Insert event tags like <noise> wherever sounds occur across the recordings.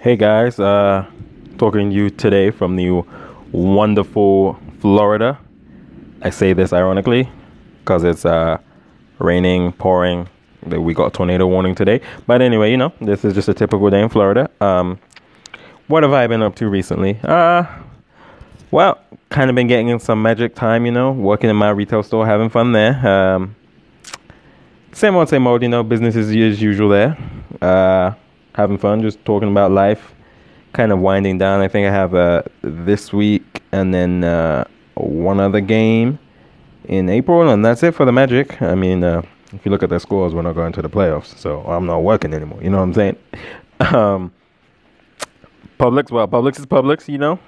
Hey guys, uh, talking to you today from the wonderful Florida. I say this ironically because it's uh, raining, pouring. We got a tornado warning today. But anyway, you know, this is just a typical day in Florida. Um, what have I been up to recently? Uh, well, kind of been getting in some magic time, you know, working in my retail store, having fun there. Um, same old, same old, you know, business is as usual there. Uh, having fun, just talking about life, kind of winding down. I think I have uh, this week and then uh, one other game in April, and that's it for the Magic. I mean, uh, if you look at the scores, we're not going to the playoffs, so I'm not working anymore. You know what I'm saying? <laughs> Um, Publix, well, Publix is Publix, you know.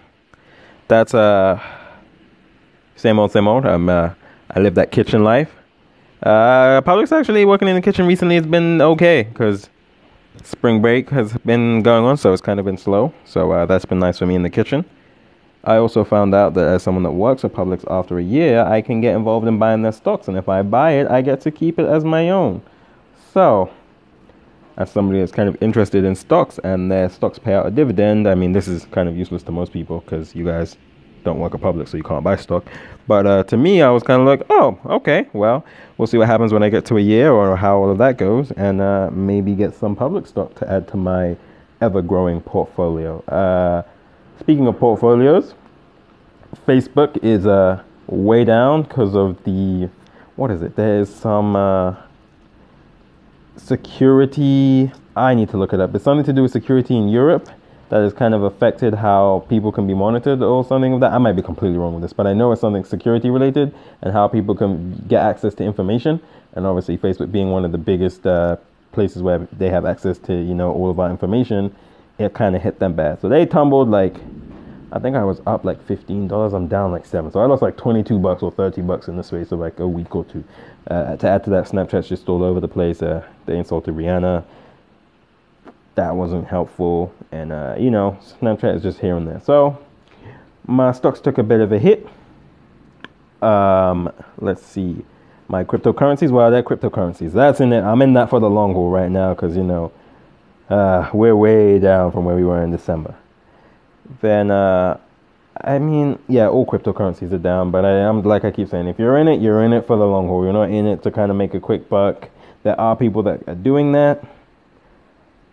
That's uh, same old, same old. I'm uh, I live that kitchen life. Uh, Publix actually working in the kitchen recently has been okay because spring break has been going on, so it's kind of been slow. So uh, that's been nice for me in the kitchen. I also found out that as someone that works at Publix after a year, I can get involved in buying their stocks, and if I buy it, I get to keep it as my own. So, as somebody that's kind of interested in stocks and their stocks pay out a dividend, I mean, this is kind of useless to most people because you guys don't work at Publix, so you can't buy stock. But uh, to me, I was kind of like, oh, okay, well, we'll see what happens when I get to a year or how all of that goes, and uh, maybe get some Publix stock to add to my ever growing portfolio. Uh, speaking of portfolios, Facebook is uh, way down because of the, what is it? There's some uh, security. I need to look it up. It's something to do with security in Europe that has kind of affected how people can be monitored or something of that. I might be completely wrong with this, but I know it's something security related and how people can get access to information. And obviously, Facebook being one of the biggest uh, places where they have access to you know all of our information, it kind of hit them bad. So they tumbled like. I think I was up like fifteen dollars. I'm down like seven, so I lost like twenty two bucks or thirty bucks in the space of like a week or two. Uh, to add to that, Snapchat's just all over the place. Uh, they insulted Rihanna that wasn't helpful. And, uh, you know, Snapchat is just here and there. So my stocks took a bit of a hit. Um, let's see. My cryptocurrencies, well, they're cryptocurrencies. That's in it. I'm in that for the long haul right now because, you know, uh, we're way down from where we were in December. Then, uh, I mean, yeah, all cryptocurrencies are down, but I am like I keep saying, if you're in it, you're in it for the long haul. You're not in it to kind of make a quick buck. There are people that are doing that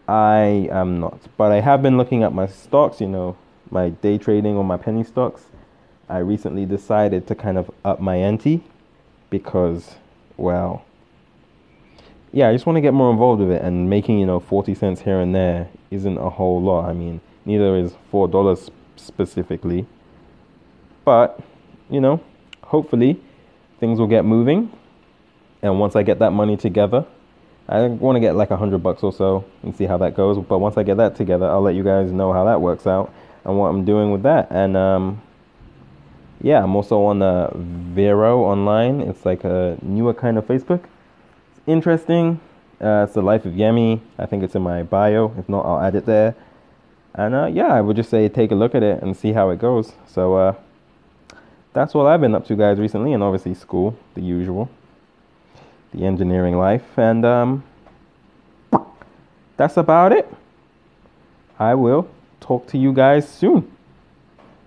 I am not. But I have been looking at my stocks, you know, my day trading on my penny stocks. I recently decided to kind of up my ante because, well, yeah, I just want to get more involved with it and making, you know, 40 cents here and there isn't a whole lot. I mean, neither is $4 specifically. But, you know, hopefully things will get moving. And once I get that money together, I want to get like a hundred bucks or so and see how that goes. But once I get that together, I'll let you guys know how that works out and what I'm doing with that. And um, yeah, I'm also on the Vero online. It's like a newer kind of Facebook. It's interesting. Uh, it's the life of Yemi. I think it's in my bio. If not, I'll add it there. And uh, yeah, I would just say take a look at it and see how it goes. So uh, that's what I've been up to, guys, recently, and obviously school, the usual the engineering life. And um, that's about it. I will talk to you guys soon.